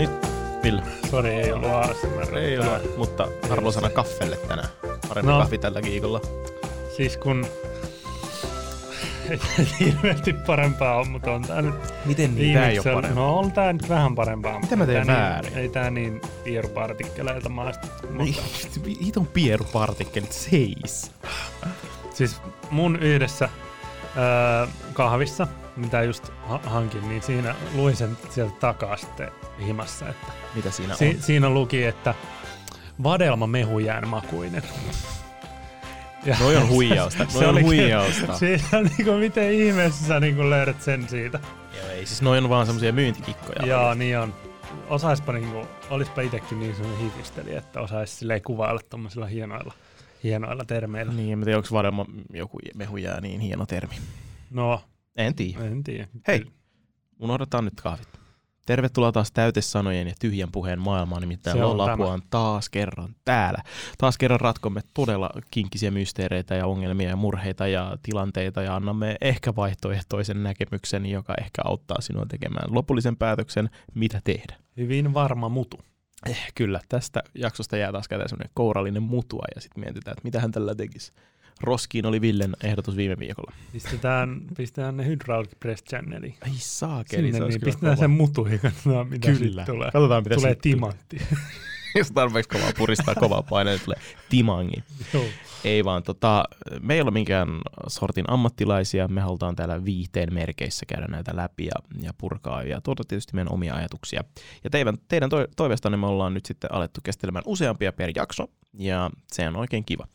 Nyt, Ville. Sori, ei ollut ASMR. Ei ole, mutta arvosana kaffelle tänään. Parempi No. kahvi tällä viikolla. Siis kun... Ei hirveästi parempaa on, mutta on tää nyt Miten niin? Tää ei ole on- parempi. No on tää nyt vähän parempaa. mutta mä ei teen tää väärin? Niin, ei tää niin pierupartikkeleilta maistu. Mutta, Hiton pierupartikkelit seis. siis mun yhdessä öö, kahvissa, mitä just ha- hankin, niin siinä luin sen sieltä takaa sitten himassa, että Mitä siinä si- on? siinä luki, että vadelma mehujään makuinen. Ja Noi on huijausta. se Noi on olikin- huijausta. Siinä on niinku, miten ihmeessä sä niinku löydät sen siitä. Joo, ei, siis noi on vaan semmosia myyntikikkoja. Joo, niin on. Osaispa niinku, olispa itekin niin semmoinen hifisteli, että osaisi silleen kuvailla tommosilla hienoilla, hienoilla termeillä. Niin, en tiedä, onko varmaan joku mehujää niin hieno termi. No, En tiedä. en tiedä. Hei. Unohdetaan nyt kahvit. Tervetuloa taas täytesanojen ja tyhjän puheen maailmaan, nimittäin Se on tämä. on taas kerran täällä. Taas kerran ratkomme todella kinkkisiä mysteereitä ja ongelmia ja murheita ja tilanteita ja annamme ehkä vaihtoehtoisen näkemyksen, joka ehkä auttaa sinua tekemään lopullisen päätöksen, mitä tehdä. Hyvin varma mutu. Eh, kyllä, tästä jaksosta jää taas käteen semmoinen kourallinen mutua ja sitten mietitään, että mitä hän tällä tekisi. Roskiin oli Villen ehdotus viime viikolla. Pistetään, pistetään ne Hydraulic Press Channeliin. Ai saakeli, Sinne, se niin pistetään kova. sen mutu ja katsotaan mitä Kyllä. tulee. Katsotaan, mitä tulee. timantti. Jos tarpeeksi kovaa puristaa kovaa paineen, niin tulee timangi. Joo. Ei vaan, tota, me ei ole minkään sortin ammattilaisia, me halutaan täällä viihteen merkeissä käydä näitä läpi ja, ja purkaa ja tuoda tietysti meidän omia ajatuksia. Ja teidän, teidän toi- toiveestanne me ollaan nyt sitten alettu käsittelemään useampia per jakso, ja se on oikein kiva.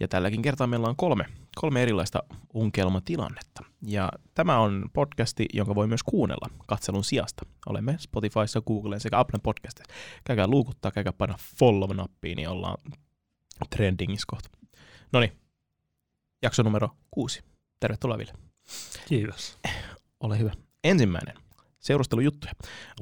Ja tälläkin kertaa meillä on kolme, kolme erilaista unkelmatilannetta. Ja tämä on podcasti, jonka voi myös kuunnella katselun sijasta. Olemme Spotifyssa, Googlen sekä Apple Podcastissa. Käykää luukuttaa, käykää paina follow-nappia, niin ollaan trendingissä kohta. No niin, jakso numero kuusi. Tervetuloa Ville. Kiitos. Ole hyvä. Ensimmäinen. Seurustelujuttuja.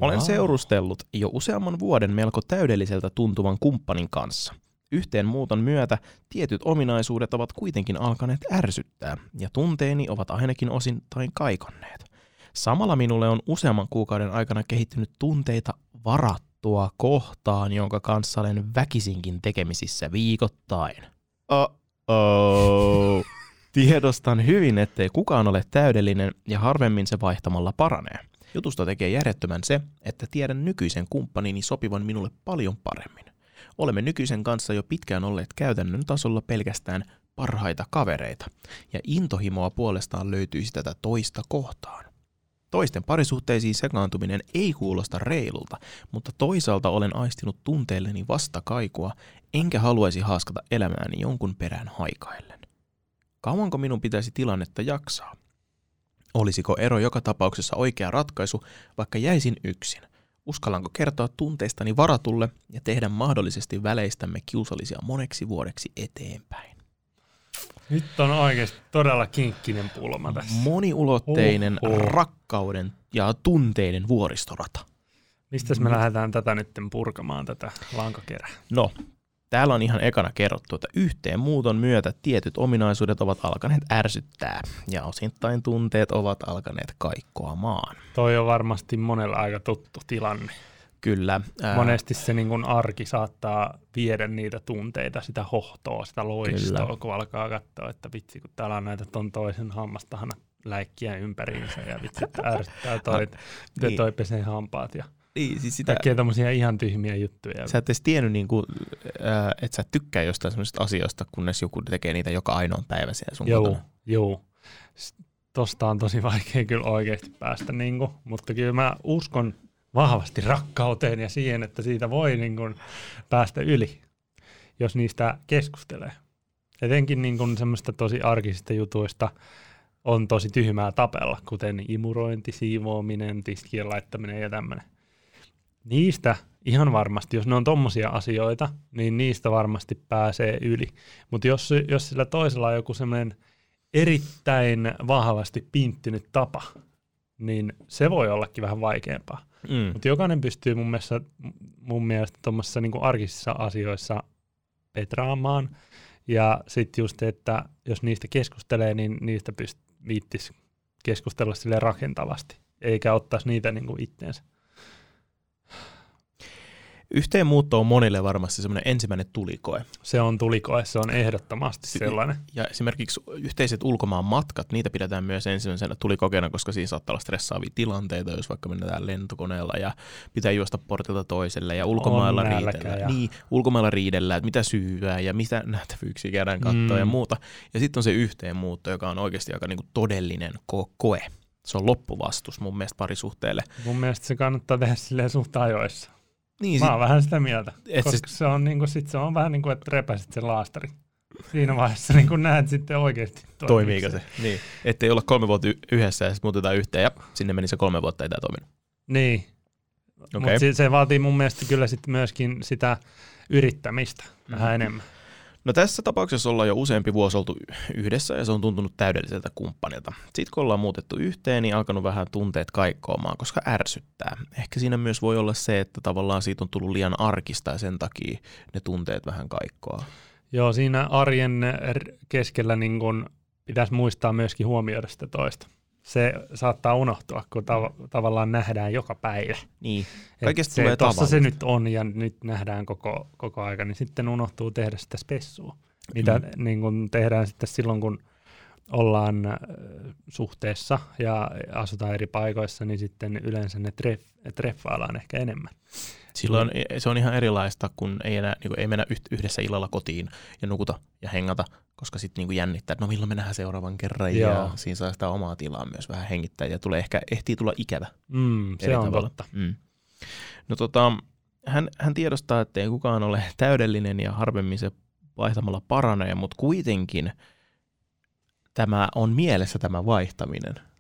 Olen Wow. seurustellut jo useamman vuoden melko täydelliseltä tuntuvan kumppanin kanssa. Yhteen muuton myötä tietyt ominaisuudet ovat kuitenkin alkaneet ärsyttää, ja tunteeni ovat ainakin osin tai kaikonneet. Samalla minulle on useamman kuukauden aikana kehittynyt tunteita varattua kohtaan, jonka kanssa olen väkisinkin tekemisissä viikoittain. Oh-oh. Tiedostan hyvin, ettei kukaan ole täydellinen ja harvemmin se vaihtamalla paranee. Jutusta tekee järjettömän se, että tiedän nykyisen kumppanini sopivan minulle paljon paremmin. Olemme nykyisen kanssa jo pitkään olleet käytännön tasolla pelkästään parhaita kavereita, ja intohimoa puolestaan löytyisi tätä toista kohtaan. Toisten parisuhteisiin sekaantuminen ei kuulosta reilulta, mutta toisaalta olen aistinut tunteelleni vastakaikua, enkä haluaisi haaskata elämääni jonkun perään haikaillen. Kauanko minun pitäisi tilannetta jaksaa? Olisiko ero joka tapauksessa oikea ratkaisu, vaikka jäisin yksin? Uskallanko kertoa tunteistani varatulle ja tehdä mahdollisesti väleistämme kiusallisia moneksi vuodeksi eteenpäin? Nyt on oikeasti todella kinkkinen pulma tässä. Moniulotteinen Oho. rakkauden ja tunteiden vuoristorata. Mistäs me lähdetään tätä nyt purkamaan, tätä lankakerää? No, täällä on ihan ekana kerrottu, että yhteen muuton myötä tietyt ominaisuudet ovat alkaneet ärsyttää ja osittain tunteet ovat alkaneet kaikkoamaan. Toi on varmasti monella aika tuttu tilanne. Kyllä. Ää, Monesti se niin kun arki saattaa viedä niitä tunteita, sitä hohtoa, sitä loistoa, Kyllä. kun alkaa katsoa, että vitsi, kun täällä on näitä ton toisen hammastahana läikkiä ympäriinsä ja vitsi, että ärsyttää toi, miten Niin. toi pesee hampaat ja Niin, siis sitä, kaikkia tommosia ihan tyhmiä juttuja. sä et edes tiennyt, niin kuin, ää, että sä et tykkää jostain sellaisista asioista, kunnes joku tekee niitä joka ainoan päivä siellä sun Joo, kotona. joo. Tosta on tosi vaikea kyllä oikeasti päästä, niin kuin, mutta kyllä mä uskon vahvasti rakkauteen ja siihen, että siitä voi niin kuin, päästä yli, jos niistä keskustelee. Etenkin niin kuin, semmoista tosi arkisista jutuista on tosi tyhmää tapella, kuten imurointi, siivoaminen, tiskien laittaminen ja tämmöinen. Niistä ihan varmasti, jos ne on tommosia asioita, niin niistä varmasti pääsee yli. Mutta jos, jos sillä toisella on joku semmoinen erittäin vahvasti pinttynyt tapa, niin se voi ollakin vähän vaikeampaa. Mm. Mutta jokainen pystyy mun mielestä, mun mielestä tuommoisissa niinku arkisissa asioissa petraamaan. Ja sitten just, että jos niistä keskustelee, niin niistä pyst- viittis keskustella sille rakentavasti, eikä ottaisi niitä niinku itteensä. Yhteenmuutto on monille varmasti semmoinen ensimmäinen tulikoe. Se on tulikoe, se on ehdottomasti sellainen. Ja esimerkiksi yhteiset ulkomaan matkat, niitä pidetään myös ensimmäisenä tulikokeena, koska siinä saattaa olla stressaavia tilanteita, jos vaikka mennään lentokoneella ja pitää juosta portilta toiselle ja ulkomailla riidellä. Ja... Niin, ulkomailla riidellä, että mitä syyää ja mitä nähtävyyksiä käydään katsoa mm. ja muuta. Ja sitten on se yhteenmuutto, joka on oikeasti aika niinku todellinen ko- koe. Se on loppuvastus mun mielestä parisuhteelle. Mun mielestä se kannattaa tehdä silleen suht ajoissa. Niin, Mä oon sit, vähän sitä mieltä, koska sit, se, on, niin kuin, sit se on vähän niin kuin, että repäsit sen laastari. Siinä vaiheessa niin kun näet sitten oikeasti toimiiko se. Niin, ettei olla kolme vuotta yhdessä ja sitten muutetaan yhteen ja sinne meni se kolme vuotta ei tämä toiminut. Niin, okay. mutta se, se vaatii mun mielestä kyllä sitten myöskin sitä yrittämistä mm-hmm. vähän enemmän. No tässä tapauksessa ollaan jo useampi vuosi oltu yhdessä ja se on tuntunut täydelliseltä kumppanilta. Sitten kun ollaan muutettu yhteen, niin alkanut vähän tunteet kaikkoamaan, koska ärsyttää. Ehkä siinä myös voi olla se, että tavallaan siitä on tullut liian arkista ja sen takia ne tunteet vähän kaikkoa. Joo, siinä arjen keskellä niin kun pitäisi muistaa myöskin huomioida sitä toista se saattaa unohtua, kun tav- tavallaan nähdään joka päivä. Niin, kaikesta se, tulee Tuossa se nyt on ja nyt nähdään koko, koko aika, niin sitten unohtuu tehdä sitä spessua, mitä mm. niin kun tehdään sitten silloin, kun ollaan äh, suhteessa ja asutaan eri paikoissa, niin sitten yleensä ne treff, treffaillaan ehkä enemmän. Silloin se on ihan erilaista, kun ei, enää, niin kuin, ei mennä yhdessä illalla kotiin ja nukuta ja hengata, koska sitten niin jännittää, että no milloin me nähdään seuraavan kerran Joo. ja siinä saa sitä omaa tilaa myös vähän hengittää ja tulee ehkä, ehtii tulla ikävä. Mm, se on tavalla. totta. Mm. No tota, hän, hän tiedostaa, että ei kukaan ole täydellinen ja harvemmin se vaihtamalla paranee, mutta kuitenkin tämä on mielessä tämä vaihtaminen –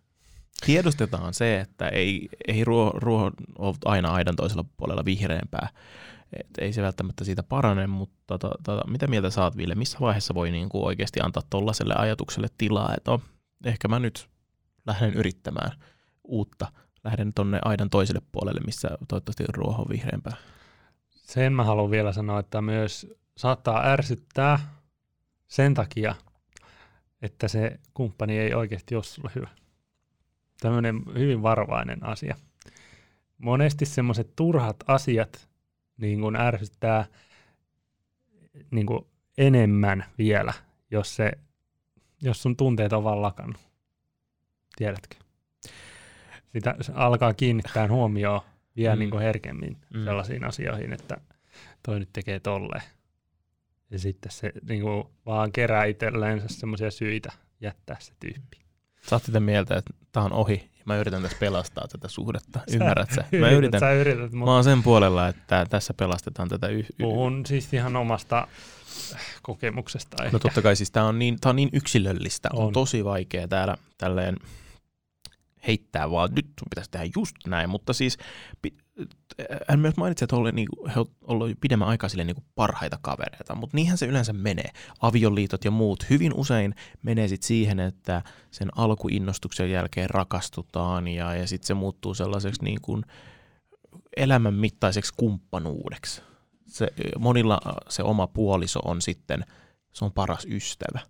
tiedostetaan se, että ei, ei ruo, ruo ole aina aidan toisella puolella vihreämpää. Et ei se välttämättä siitä parane, mutta tota, tota, mitä mieltä saat Ville? Missä vaiheessa voi niin kuin oikeasti antaa tuollaiselle ajatukselle tilaa, että oh, ehkä mä nyt lähden yrittämään uutta, lähden tonne aidan toiselle puolelle, missä toivottavasti ruoho on vihreämpää. Sen mä haluan vielä sanoa, että myös saattaa ärsyttää sen takia, että se kumppani ei oikeasti ole sulle hyvä tämmöinen hyvin varovainen asia. Monesti semmoiset turhat asiat niin kuin ärsyttää niin kuin enemmän vielä, jos, se, jos sun tunteet on vaan lakannut. Tiedätkö? Sitä alkaa kiinnittää huomioon vielä mm. niin kuin herkemmin mm. sellaisiin asioihin, että toi nyt tekee tolleen. Ja sitten se niin kuin vaan kerää itselleensä semmoisia syitä jättää se tyyppi. Sä oot sitä mieltä, että tää on ohi ja mä yritän tässä pelastaa tätä suhdetta. Sä Ymmärrät sä? Mä yritän. Sä yrität, mutta... Mä oon sen puolella, että tässä pelastetaan tätä. Y- Puhun siis ihan omasta kokemuksesta. Ehkä. No totta kai siis tää on niin, tää on niin yksilöllistä. On. on tosi vaikea täällä tälleen heittää vaan, nyt sun pitäisi tehdä just näin, mutta siis hän myös mainitsi, että oli, niinku, he ollut pidemmän aikaa sille niinku parhaita kavereita, mutta niinhän se yleensä menee. Avioliitot ja muut hyvin usein menee sit siihen, että sen alkuinnostuksen jälkeen rakastutaan ja, ja sitten se muuttuu sellaiseksi niinku elämän mittaiseksi kumppanuudeksi. Se, monilla se oma puoliso on sitten, se on paras ystävä.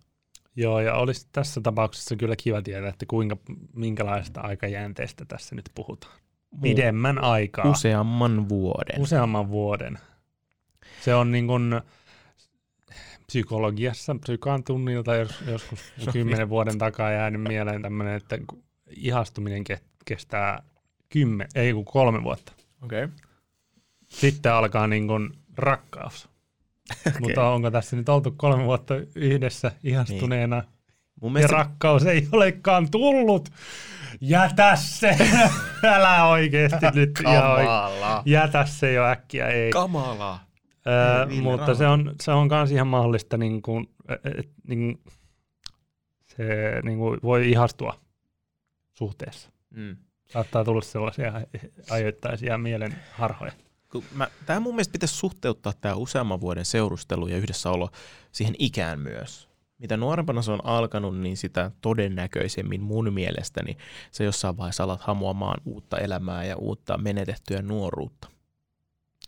Joo, ja olisi tässä tapauksessa kyllä kiva tietää, että kuinka, minkälaista aikajänteestä tässä nyt puhutaan. Pidemmän aikaa. Useamman vuoden. Useamman vuoden. Se on niin kuin psykologiassa, psykaan tunnilta jos, joskus kymmenen vuoden takaa jäänyt mieleen tämmöinen, että ihastuminen ke- kestää kymmen, ei kun kolme vuotta. Okei. Okay. Sitten alkaa niin kuin rakkaus. Okay. Mutta onko tässä nyt oltu kolme vuotta yhdessä ihastuneena niin. Mun mielestä... ja rakkaus ei olekaan tullut? Jätä se! Älä oikeesti nyt. Kamala. Jätä se jo äkkiä, ei. Kamala. Öö, ei, mutta se on, se on kans ihan mahdollista, niin kuin, et, niin, se niin kuin voi ihastua suhteessa. Mm. Saattaa tulla sellaisia ajoittaisia mielen harhoja tämä mun mielestä pitäisi suhteuttaa tämä useamman vuoden seurustelu ja yhdessäolo siihen ikään myös. Mitä nuorempana se on alkanut, niin sitä todennäköisemmin mun mielestäni se jossain vaiheessa alat hamuamaan uutta elämää ja uutta menetettyä nuoruutta.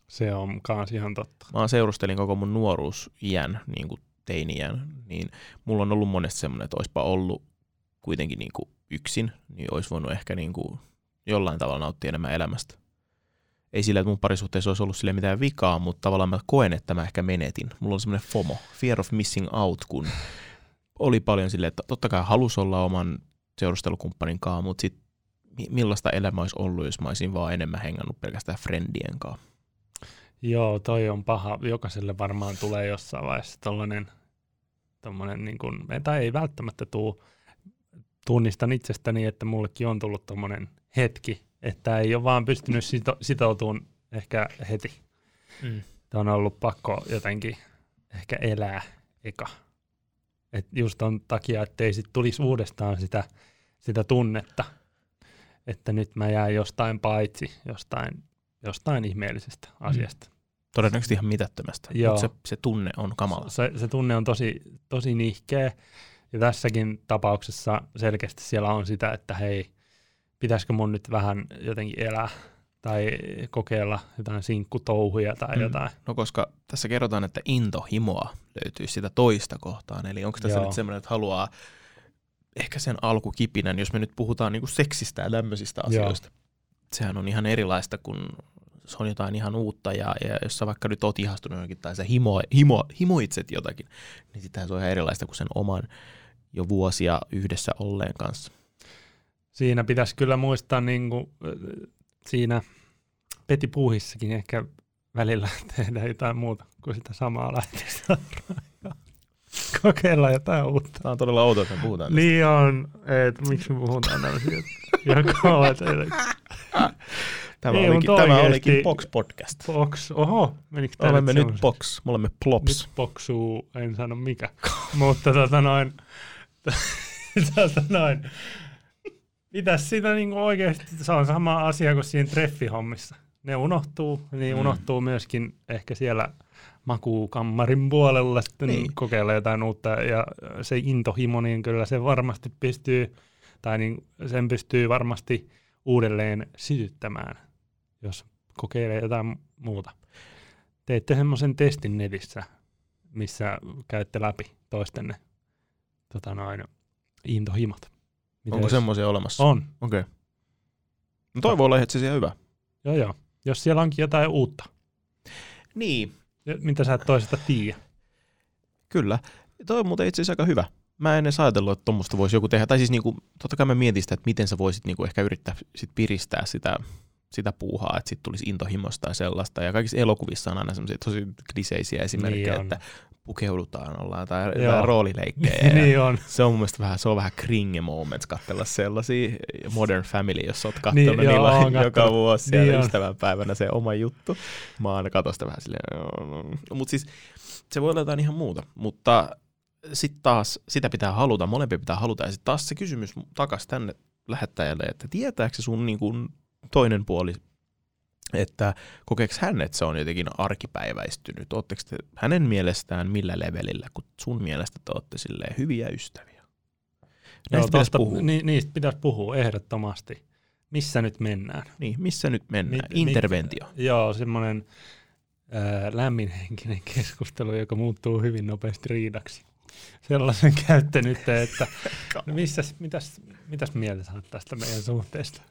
Se on kans ihan totta. Mä seurustelin koko mun nuoruusiän, niin kuin teiniän, niin mulla on ollut monesti semmoinen, että olisipa ollut kuitenkin niin kuin yksin, niin olisi voinut ehkä niin kuin jollain tavalla nauttia enemmän elämästä. Ei sillä, että mun parisuhteessa olisi ollut sille mitään vikaa, mutta tavallaan mä koen, että mä ehkä menetin. Mulla on semmoinen FOMO, fear of missing out, kun oli paljon silleen, että totta kai halus olla oman seurustelukumppanin kanssa, mutta sit millaista elämä olisi ollut, jos mä olisin vaan enemmän hengannut pelkästään friendien kanssa. Joo, toi on paha. Jokaiselle varmaan tulee jossain vaiheessa tollainen, tommonen niin kuin, tai ei välttämättä tuu, tunnistan itsestäni, että mullekin on tullut tommonen hetki, että ei ole vaan pystynyt sito, sitoutumaan ehkä heti. Mm. Tämä on ollut pakko jotenkin ehkä elää eka. Et just on takia, ettei sit tulisi uudestaan sitä, sitä tunnetta, että nyt mä jään jostain paitsi, jostain, jostain ihmeellisestä mm. asiasta. Todennäköisesti ihan mitättömästä, mutta se, se tunne on kamala. Se, se tunne on tosi, tosi nihkeä. Ja tässäkin tapauksessa selkeästi siellä on sitä, että hei, pitäisikö mun nyt vähän jotenkin elää tai kokeilla jotain sinkkutouhuja tai mm. jotain. No koska tässä kerrotaan, että intohimoa löytyy sitä toista kohtaan. Eli onko tässä Joo. nyt semmoinen, että haluaa ehkä sen alkukipinän, jos me nyt puhutaan niinku seksistä ja lämmöisistä asioista. Joo. Sehän on ihan erilaista, kun se on jotain ihan uutta ja, ja jos sä vaikka nyt oot ihastunut jonkin tai sä himo, himo, himoitset jotakin, niin sitähän se on ihan erilaista kuin sen oman jo vuosia yhdessä olleen kanssa. Siinä pitäisi kyllä muistaa niin kuin, siinä Peti Puuhissakin ehkä välillä tehdä jotain muuta kuin sitä samaa lähteä kokeilla jotain uutta. Tämä on todella outoa, että me puhutaan tästä. Niin on, että miksi me puhutaan tämmöisiä joka on Tämä, Ei, olikin, tämä olikin Box Podcast. Box, oho, menikö tämä Olemme nyt Box, me olemme Plops. Nyt Boxuu, en sano mikä. Mutta tota noin, tota noin, mitäs siitä niinku oikeasti, se on sama asia kuin siinä treffihommissa. Ne unohtuu, niin mm. unohtuu myöskin ehkä siellä makuukammarin puolella sitten niin. kokeilla jotain uutta. Ja se intohimo, niin kyllä se varmasti pystyy, tai niin sen pystyy varmasti uudelleen sytyttämään jos kokeilee jotain muuta. Teette semmoisen testin netissä, missä käytte läpi toistenne tota noin, intohimot. Mitä Onko semmoisia olemassa? On. Okei. Okay. No toi voi olla asiassa hyvä. Joo, joo. Jos siellä onkin jotain uutta. Niin. Mitä sä et toisesta tiedä. Kyllä. Toi on muuten itse asiassa aika hyvä. Mä en edes ajatellut, että tuommoista voisi joku tehdä. Tai siis niinku, totta kai mä mietin sitä, että miten sä voisit niinku ehkä yrittää sit piristää sitä sitä puuhaa, että sitten tulisi intohimosta ja sellaista. Ja kaikissa elokuvissa on aina semmoisia tosi kliseisiä esimerkkejä, niin että pukeudutaan, ollaan tai jotain roolileikkejä. niin on. Se on mun mielestä vähän, se on vähän kringe moments katsella sellaisia. Modern Family, jos oot katsonut niin, niillä joo, joka vuosi niin siellä ystävänpäivänä se oma juttu. Mä aina katson sitä vähän silleen. Mutta siis se voi olla jotain ihan muuta, mutta sitten taas sitä pitää haluta, molempia pitää haluta. Ja sitten taas se kysymys takas tänne lähettäjälle, että tietääkö se sun niin kuin toinen puoli, että kokeeko hän, että se on jotenkin arkipäiväistynyt? Oletteko te hänen mielestään millä levelillä, kun sun mielestä te olette hyviä ystäviä? Näistä pitäisi puhua. Ni, niistä pitäisi puhua ehdottomasti. Missä nyt mennään? Niin, missä nyt mennään? Mit, Interventio. Mit, joo, semmoinen lämminhenkinen keskustelu, joka muuttuu hyvin nopeasti riidaksi. Sellaisen käytte nyt, että no missäs, mitäs, mitäs mieltä sanot tästä meidän suhteesta?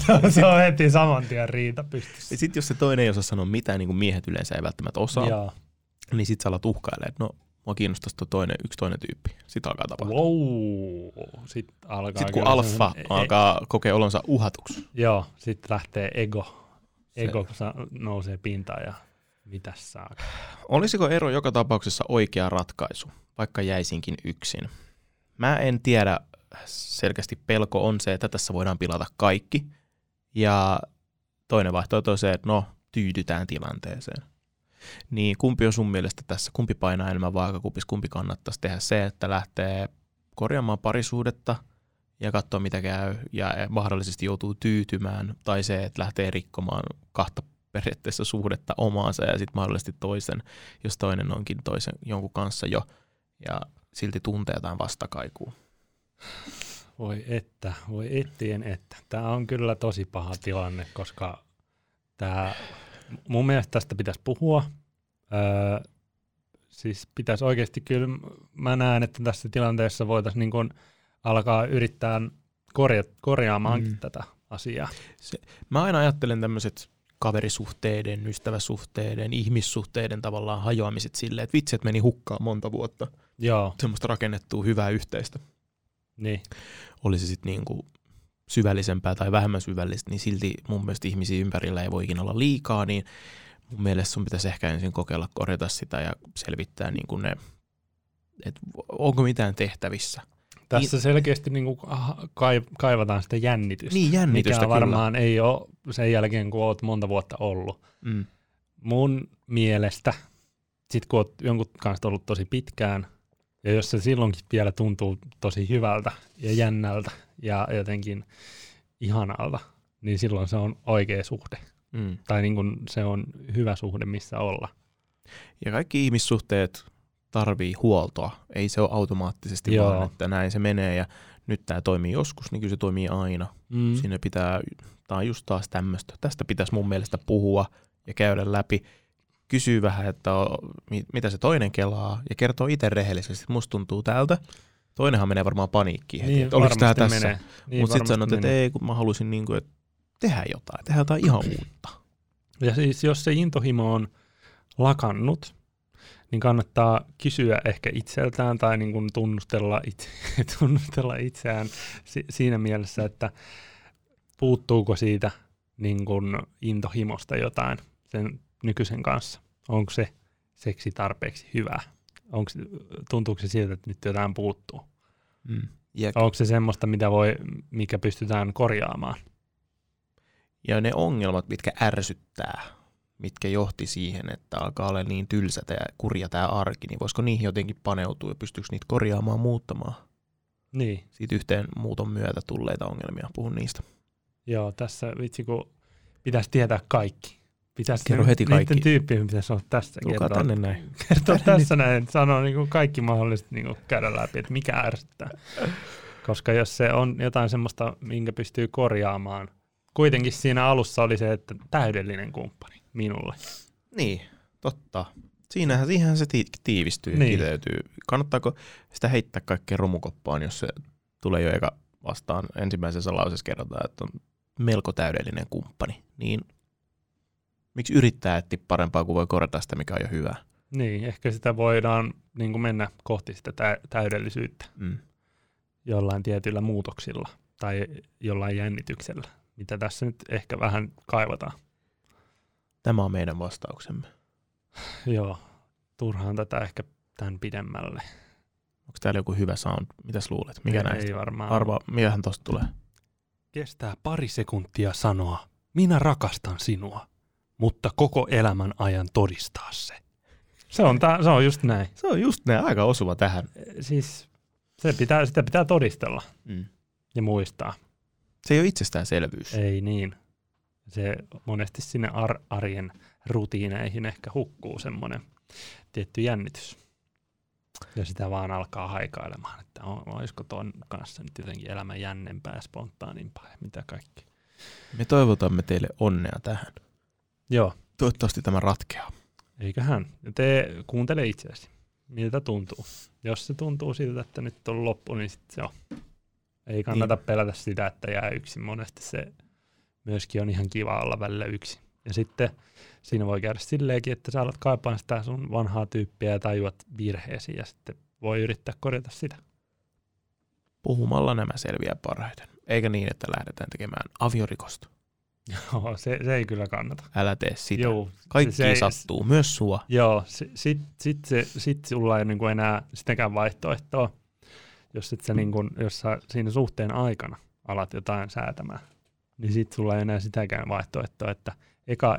se on heti saman tien riita pystyssä. Sitten jos se toinen ei osaa sanoa mitään, niin kuin miehet yleensä ei välttämättä osaa, Jaa. niin sitten sä alat uhkailemaan, että no mua kiinnostaisi toinen, yksi toinen tyyppi. Sitten alkaa tapahtua. Wow. Sitten, alkaa sitten kun alfa e- alkaa e- kokea olonsa uhatuksi. Joo, sitten lähtee ego. Ego se. nousee pintaan ja mitä saa. Olisiko ero joka tapauksessa oikea ratkaisu, vaikka jäisinkin yksin? Mä en tiedä, selkeästi pelko on se, että tässä voidaan pilata kaikki – ja toinen vaihtoehto on se, että no, tyydytään tilanteeseen. Niin kumpi on sun mielestä tässä, kumpi painaa enemmän vaakakupissa, kumpi kannattaisi tehdä se, että lähtee korjaamaan parisuudetta ja katsoa mitä käy ja mahdollisesti joutuu tyytymään, tai se, että lähtee rikkomaan kahta periaatteessa suhdetta omaansa ja sitten mahdollisesti toisen, jos toinen onkin toisen jonkun kanssa jo ja silti tuntee jotain vastakaikua. Voi että, voi ettien että. Tämä on kyllä tosi paha tilanne, koska tämä, mun mielestä tästä pitäisi puhua. Öö, siis pitäisi oikeasti kyllä, mä näen, että tässä tilanteessa voitaisiin niin kuin alkaa yrittää korja, korjaamaan mm. tätä asiaa. Se, mä aina ajattelen tämmöiset kaverisuhteiden, ystäväsuhteiden, ihmissuhteiden tavallaan hajoamiset silleen, että vitset meni hukkaan monta vuotta. Joo, Semmoista rakennettua hyvää yhteistä. Niin. Oli se sitten niinku syvällisempää tai vähemmän syvällistä, niin silti mun mielestä ihmisiä ympärillä ei voi ikinä olla liikaa, niin mun mielestä sun pitäisi ehkä ensin kokeilla korjata sitä ja selvittää niin kuin ne, että onko mitään tehtävissä. Tässä selkeästi niin kuin kaivataan sitä jännitystä. Niin, jännitystä mikä kyllä. varmaan ei ole sen jälkeen, kun oot monta vuotta ollut. Mm. Mun mielestä, sit kun oot jonkun kanssa ollut tosi pitkään, ja jos se silloinkin vielä tuntuu tosi hyvältä ja jännältä ja jotenkin ihanalta, niin silloin se on oikea suhde. Mm. Tai niin kuin se on hyvä suhde, missä olla. Ja kaikki ihmissuhteet tarvii huoltoa. Ei se ole automaattisesti Joo. vaan, että näin se menee ja nyt tämä toimii joskus, niin kyllä se toimii aina. Mm. Sinne pitää, tämä on just taas tämmöistä. Tästä pitäisi mun mielestä puhua ja käydä läpi. Kysyä vähän, että mitä se toinen kelaa ja kertoo itse rehellisesti, että musta tuntuu tältä. Toinenhan menee varmaan paniikkiin heti, Niin, että oliko tämä tässä. Niin, Mutta sitten sanot, että ei, kun mä haluaisin niin kuin, että tehdä jotain, tehdä jotain ihan uutta. Ja siis jos se intohimo on lakannut, niin kannattaa kysyä ehkä itseltään tai niin kuin tunnustella, itse, tunnustella itseään si- siinä mielessä, että puuttuuko siitä niin kuin intohimosta jotain sen nykyisen kanssa. Onko se seksi tarpeeksi hyvää? Onko, se- tuntuuko se siltä, että nyt jotain puuttuu? Mm. Onko se semmoista, mitä voi, mikä pystytään korjaamaan? ja ne ongelmat, mitkä ärsyttää, mitkä johti siihen, että alkaa olla niin tylsätä ja kurja tämä arki, niin voisiko niihin jotenkin paneutua ja pystyykö niitä korjaamaan, muuttamaan? Niin, Siitä yhteen muuton myötä tulleita ongelmia, puhun niistä. Joo, tässä vitsi kun pitäisi tietää kaikki. Pitäisi Kerro heti niiden kaikki. tyyppien pitäisi olla tässä. Kertoa, tänne näin. kertoa Tänne tässä näin, sanoa niin kuin kaikki mahdolliset niin kuin käydä läpi, että mikä ärsyttää. Koska jos se on jotain semmoista, minkä pystyy korjaamaan. Kuitenkin siinä alussa oli se, että täydellinen kumppani minulle. Niin, totta. Siinähän, siihenhän se ti- tiivistyy ja Niin. kiteytyy. Kannattaako sitä heittää kaikkea romukoppaan, jos se tulee jo eka vastaan ensimmäisessä lauseessa kerrotaan, että on melko täydellinen kumppani. Niin miksi yrittää etsiä parempaa, kuin voi korjata sitä, mikä on jo hyvä? Niin, ehkä sitä voidaan niin kuin mennä kohti sitä tä- täydellisyyttä Mm. jollain tietyillä muutoksilla tai jollain jännityksellä, mitä tässä nyt ehkä vähän kaivataan. Tämä on meidän vastauksemme. Joo, turhaan tätä ehkä tämän pidemmälle. Onko täällä joku hyvä sound? Mitäs luulet? Mikä ei, näistä? Ei varmaan. Arvaa, mikähän tosta tulee? Kestää pari sekuntia sanoa, minä rakastan sinua, mutta koko elämän ajan todistaa se. Se on, tää, se on just näin. Se on just näin, aika osuva tähän. Siis se pitää, sitä pitää todistella Mm. ja muistaa. Se ei ole itsestäänselvyys. Ei niin. Se monesti sinne ar- arjen rutiineihin ehkä hukkuu semmoinen tietty jännitys. Ja sitä vaan alkaa haikailemaan, että on, olisiko tuon kanssa nyt jotenkin elämä jännempää ja spontaanimpaa ja mitä kaikki. Me toivotamme teille onnea tähän. Joo, Toivottavasti tämä ratkeaa. eiköhän. Te kuuntele itseäsi, miltä tuntuu. Jos se tuntuu siltä, että nyt on loppu, niin sitten se on. Ei kannata niin. pelätä sitä, että jää yksin. Monesti se myöskin on ihan kiva olla välillä yksin. Ja sitten siinä voi käydä silleenkin, että sä alat kaipaan sitä sun vanhaa tyyppiä ja tajuat virheesi ja sitten voi yrittää korjata sitä. Puhumalla nämä selviää parhaiten. Eikä niin, että lähdetään tekemään aviorikosta. Joo, se, se ei kyllä kannata. Älä tee sitä. Joo, Kaikki se sattuu, myös sua. Joo, sitten sit, sit, se, sit sulla ei ole niinku enää sitäkään vaihtoehtoa, jos, et sä niinku, jos sä siinä suhteen aikana alat jotain säätämään, niin sitten sulla ei enää sitäkään vaihtoehtoa, että eka,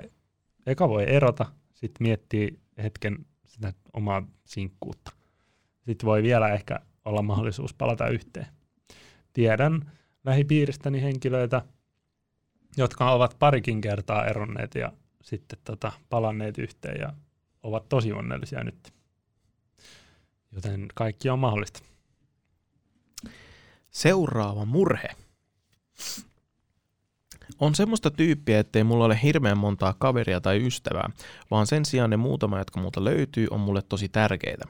eka voi erota, sitten miettii hetken sitä omaa sinkkuutta. Sitten voi vielä ehkä olla mahdollisuus palata yhteen. Tiedän lähipiiristäni henkilöitä, jotka ovat parikin kertaa eronneet ja sitten tota, palanneet yhteen ja ovat tosi onnellisia nyt. Joten kaikki on mahdollista. Seuraava murhe. On semmoista tyyppiä, ettei mulla ole hirveän montaa kaveria tai ystävää, vaan sen sijaan ne muutama, jotka multa löytyy, on mulle tosi tärkeitä.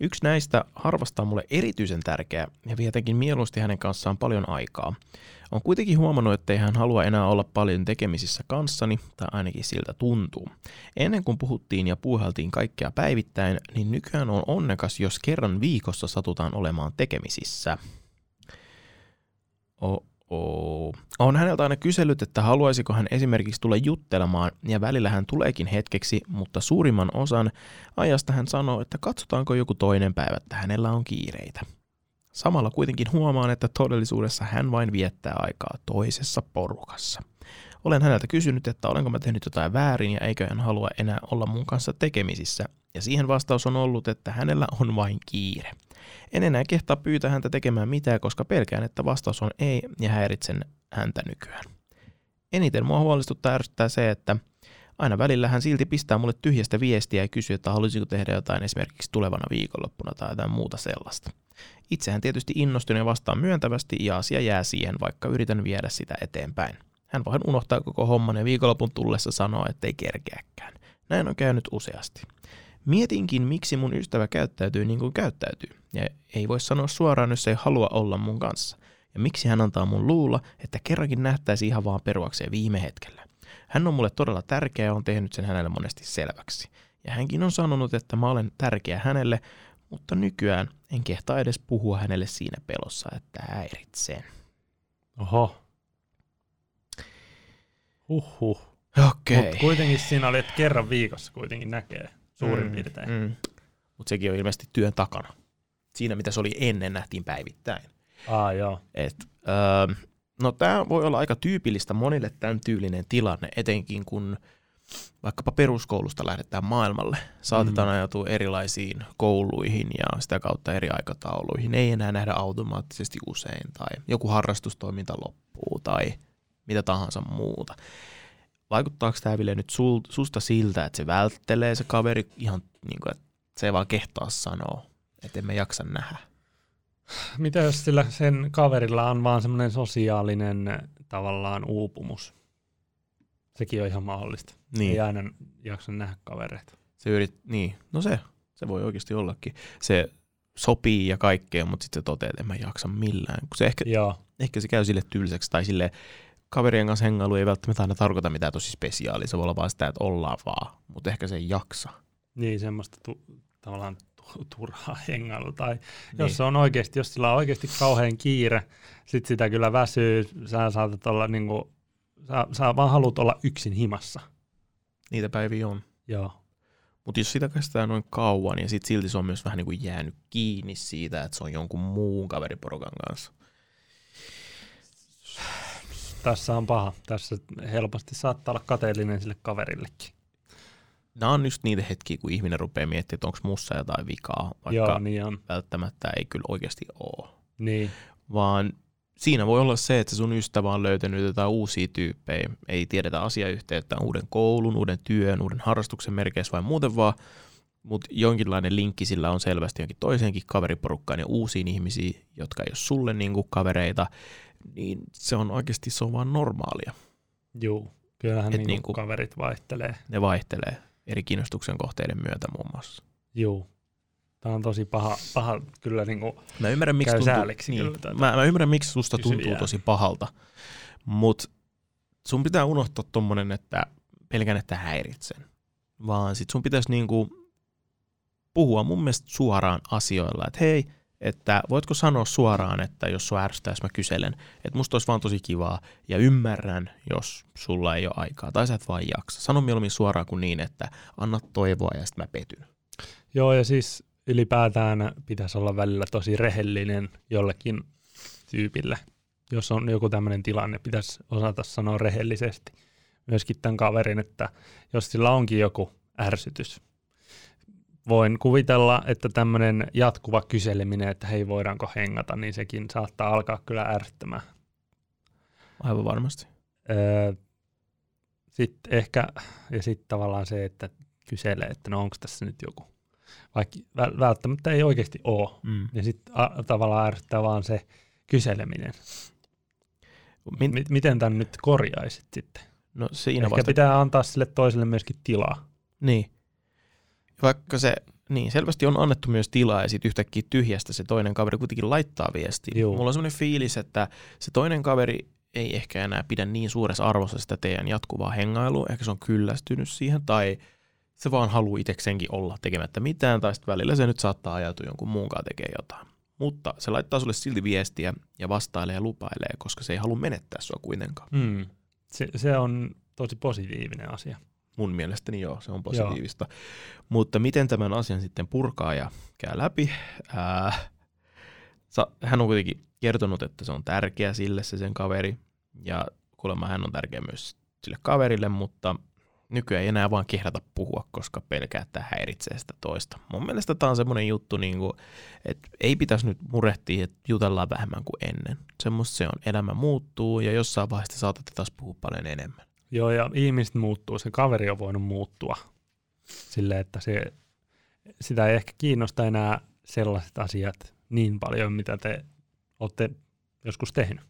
Yksi näistä harvasta on mulle erityisen tärkeä ja vietäkin mieluusti hänen kanssaan paljon aikaa. On kuitenkin huomannut, että ei hän halua enää olla paljon tekemisissä kanssani, tai ainakin siltä tuntuu. Ennen kuin puhuttiin ja puuhaltiin kaikkea päivittäin, niin nykyään on onnekas, jos kerran viikossa satutaan olemaan tekemisissä. Oh, Oh. On häneltä aina kysellyt, että haluaisiko hän esimerkiksi tulla juttelemaan, ja välillä hän tuleekin hetkeksi, mutta suurimman osan ajasta hän sanoo, että katsotaanko joku toinen päivä, että hänellä on kiireitä. Samalla kuitenkin huomaan, että todellisuudessa hän vain viettää aikaa toisessa porukassa. Olen häneltä kysynyt, että olenko mä tehnyt jotain väärin ja eikö hän halua enää olla mun kanssa tekemisissä, ja siihen vastaus on ollut, että hänellä on vain kiire. En enää kehtaa pyytää häntä tekemään mitään, koska pelkään, että vastaus on ei ja häiritsen häntä nykyään. Eniten mua huolestuttaa ärsyttää se, että aina välillä hän silti pistää mulle tyhjästä viestiä ja kysyy, että haluaisiko tehdä jotain esimerkiksi tulevana viikonloppuna tai jotain muuta sellaista. Itsehän tietysti innostun ja vastaan myöntävästi ja asia jää siihen, vaikka yritän viedä sitä eteenpäin. Hän vaan unohtaa koko homman ja viikonlopun tullessa sanoo, ettei kerkeäkään. Näin on käynyt useasti. Mietinkin, miksi mun ystävä käyttäytyy niin kuin käyttäytyy, ja ei voi sanoa suoraan, jos ei halua olla mun kanssa. Ja miksi hän antaa mun luulla, että kerrankin nähtäisi ihan vaan peruakseen viime hetkellä. Hän on mulle todella tärkeä ja on tehnyt sen hänelle monesti selväksi. Ja hänkin on sanonut, että mä olen tärkeä hänelle, mutta nykyään en kehtaa edes puhua hänelle siinä pelossa, että häiritsee. Oho. Huhhuh. Okei. Mutta kuitenkin siinä oli, että kerran viikossa kuitenkin näkee suurin Mm, piirtein. Mm. Mutta sekin on ilmeisesti työn takana. Siinä, mitä se oli ennen, nähtiin päivittäin. Aa, joo. Et, öö, no tämä voi olla aika tyypillistä monille tämän tyylinen tilanne, etenkin kun vaikkapa peruskoulusta lähdetään maailmalle. Saatetaan mm. ajatua erilaisiin kouluihin ja sitä kautta eri aikatauluihin. Ei enää nähdä automaattisesti usein tai joku harrastustoiminta loppuu tai mitä tahansa muuta. Vaikuttaako tämä Ville nyt sul, susta siltä, että se välttelee se kaveri ihan niin kuin, että se ei vaan kehtaa sanoa, että emme jaksa nähdä? Mitä jos sillä sen kaverilla on vaan semmoinen sosiaalinen tavallaan uupumus? Sekin on ihan mahdollista. Niin. Ei aina jaksa nähdä kavereita. Se yrit, niin, no se, se voi oikeasti ollakin. Se sopii ja kaikkea, mutta sitten se toteaa, että en mä jaksa millään. Kun se ehkä, Joo, ehkä se käy sille tylsäksi tai sille kaverien kanssa hengailu ei välttämättä aina tarkoita mitään tosi spesiaalia. Se voi olla vaan sitä, että ollaan vaan, mutta ehkä se ei jaksa. niin semmoista tu- tavallaan tu- turhaa hengailua. Tai Niin. jos se on oikeasti, jos sillä on oikeasti kauhean kiire, sit sitä kyllä väsyy, sä saatat olla niinku, sä, sä vaan haluat olla yksin himassa. Niitä päiviä on. Joo. Mutta jos sitä kestää noin kauan ja sitten silti se on myös vähän niin kuin jäänyt kiinni siitä, että se on jonkun muun kaveriporukan kanssa. Tässä on paha. Tässä helposti saattaa olla kateellinen sille kaverillekin. Nämä on just niitä hetkiä, kun ihminen rupeaa miettimään, että onko mussa jotain vikaa, vaikka Joo, niin on. välttämättä ei kyllä oikeasti ole. Niin. vaan siinä voi olla se, että sun ystävä on löytänyt jotain uusia tyyppejä, ei tiedetä asiayhteyttä uuden koulun, uuden työn, uuden harrastuksen merkeissä vai muuten vaan, mutta jonkinlainen linkki sillä on selvästi jonkin toiseenkin kaveriporukkaan ja uusiin ihmisiin, jotka ei ole sulle niinku kavereita, niin se on oikeasti se on vaan normaalia. Juu. Kyllähän Et niinku niinku- kaverit vaihtelee. Ne vaihtelee eri kiinnostuksen kohteiden myötä muun muassa. Juu. Tämä on tosi paha, paha kyllä niinku, Mä ymmärrän, miksi tuntuu, sääliksi niin, kyllä mä, mä ymmärrän, miksi susta tuntuu kysyjää. tosi pahalta, mutta sun pitää unohtaa tommonen, että pelkän, että häiritsen. Vaan sit sun pitäisi niinku puhua mun mielestä suoraan asioilla, että hei, että voitko sanoa suoraan, että jos sua ärsyttää, jos mä kyselen, että musta olisi vaan tosi kivaa ja ymmärrän, jos sulla ei ole aikaa tai sä et vaan jaksa. Sano mieluummin suoraan kuin niin, että anna toivoa ja sitten mä petyn. Joo, ja siis ylipäätään pitäisi olla välillä tosi rehellinen jollekin tyypille. Jos on joku tämmöinen tilanne, pitäisi osata sanoa rehellisesti. Myöskin tämän kaverin, että jos sillä onkin joku ärsytys. Voin kuvitella, että tämmöinen jatkuva kyseleminen, että hei voidaanko hengata, niin sekin saattaa alkaa kyllä ärsyttämään. Aivan varmasti. Öö, sitten ehkä, ja sitten tavallaan se, että kyselee, että no onko tässä nyt joku, vaikka väl- välttämättä ei oikeasti ole. Mm. Ja sitten tavallaan ärsyttää vaan se kyseleminen. Min, M- miten tämän nyt korjaisit sitten? no siinä Ehkä vasta pitää antaa sille toiselle myöskin tilaa. Niin. Vaikka se Niin, selvästi on annettu myös tilaa ja sitten yhtäkkiä tyhjästä se toinen kaveri kuitenkin laittaa viestiä. Juu. Mulla on semmoinen fiilis, että se toinen kaveri ei ehkä enää pidä niin suuressa arvossa sitä teidän jatkuvaa hengailua. Ehkä se on kyllästynyt siihen tai se vaan haluaa itsekseenkin olla tekemättä mitään tai sitten välillä se nyt saattaa ajautua jonkun muunkaan tekee jotain. Mutta se laittaa sulle silti viestiä ja vastailee ja lupailee, koska se ei halua menettää sua kuitenkaan. Mm. Se, se on tosi positiivinen asia. Mun mielestäni joo, se on positiivista. Joo. Mutta miten tämän asian sitten purkaa ja käy läpi? Ää, sa, hän on kuitenkin kertonut, että se on tärkeä sille se sen kaveri. Ja kuulemma hän on tärkeä myös sille kaverille, mutta nykyään ei enää vaan kehdata puhua, koska pelkää, että häiritsee sitä toista. Mun mielestä tämä on semmoinen juttu, niin kuin, että ei pitäisi nyt murehtia, että jutellaan vähemmän kuin ennen. Semmoista se on. Elämä muuttuu ja jossain vaiheessa saatatte taas puhua paljon enemmän. Joo, ja ihmiset muuttuu. Se kaveri on voinut muuttua silleen, että se, sitä ei ehkä kiinnosta enää sellaiset asiat niin paljon, mitä te olette joskus tehnyt.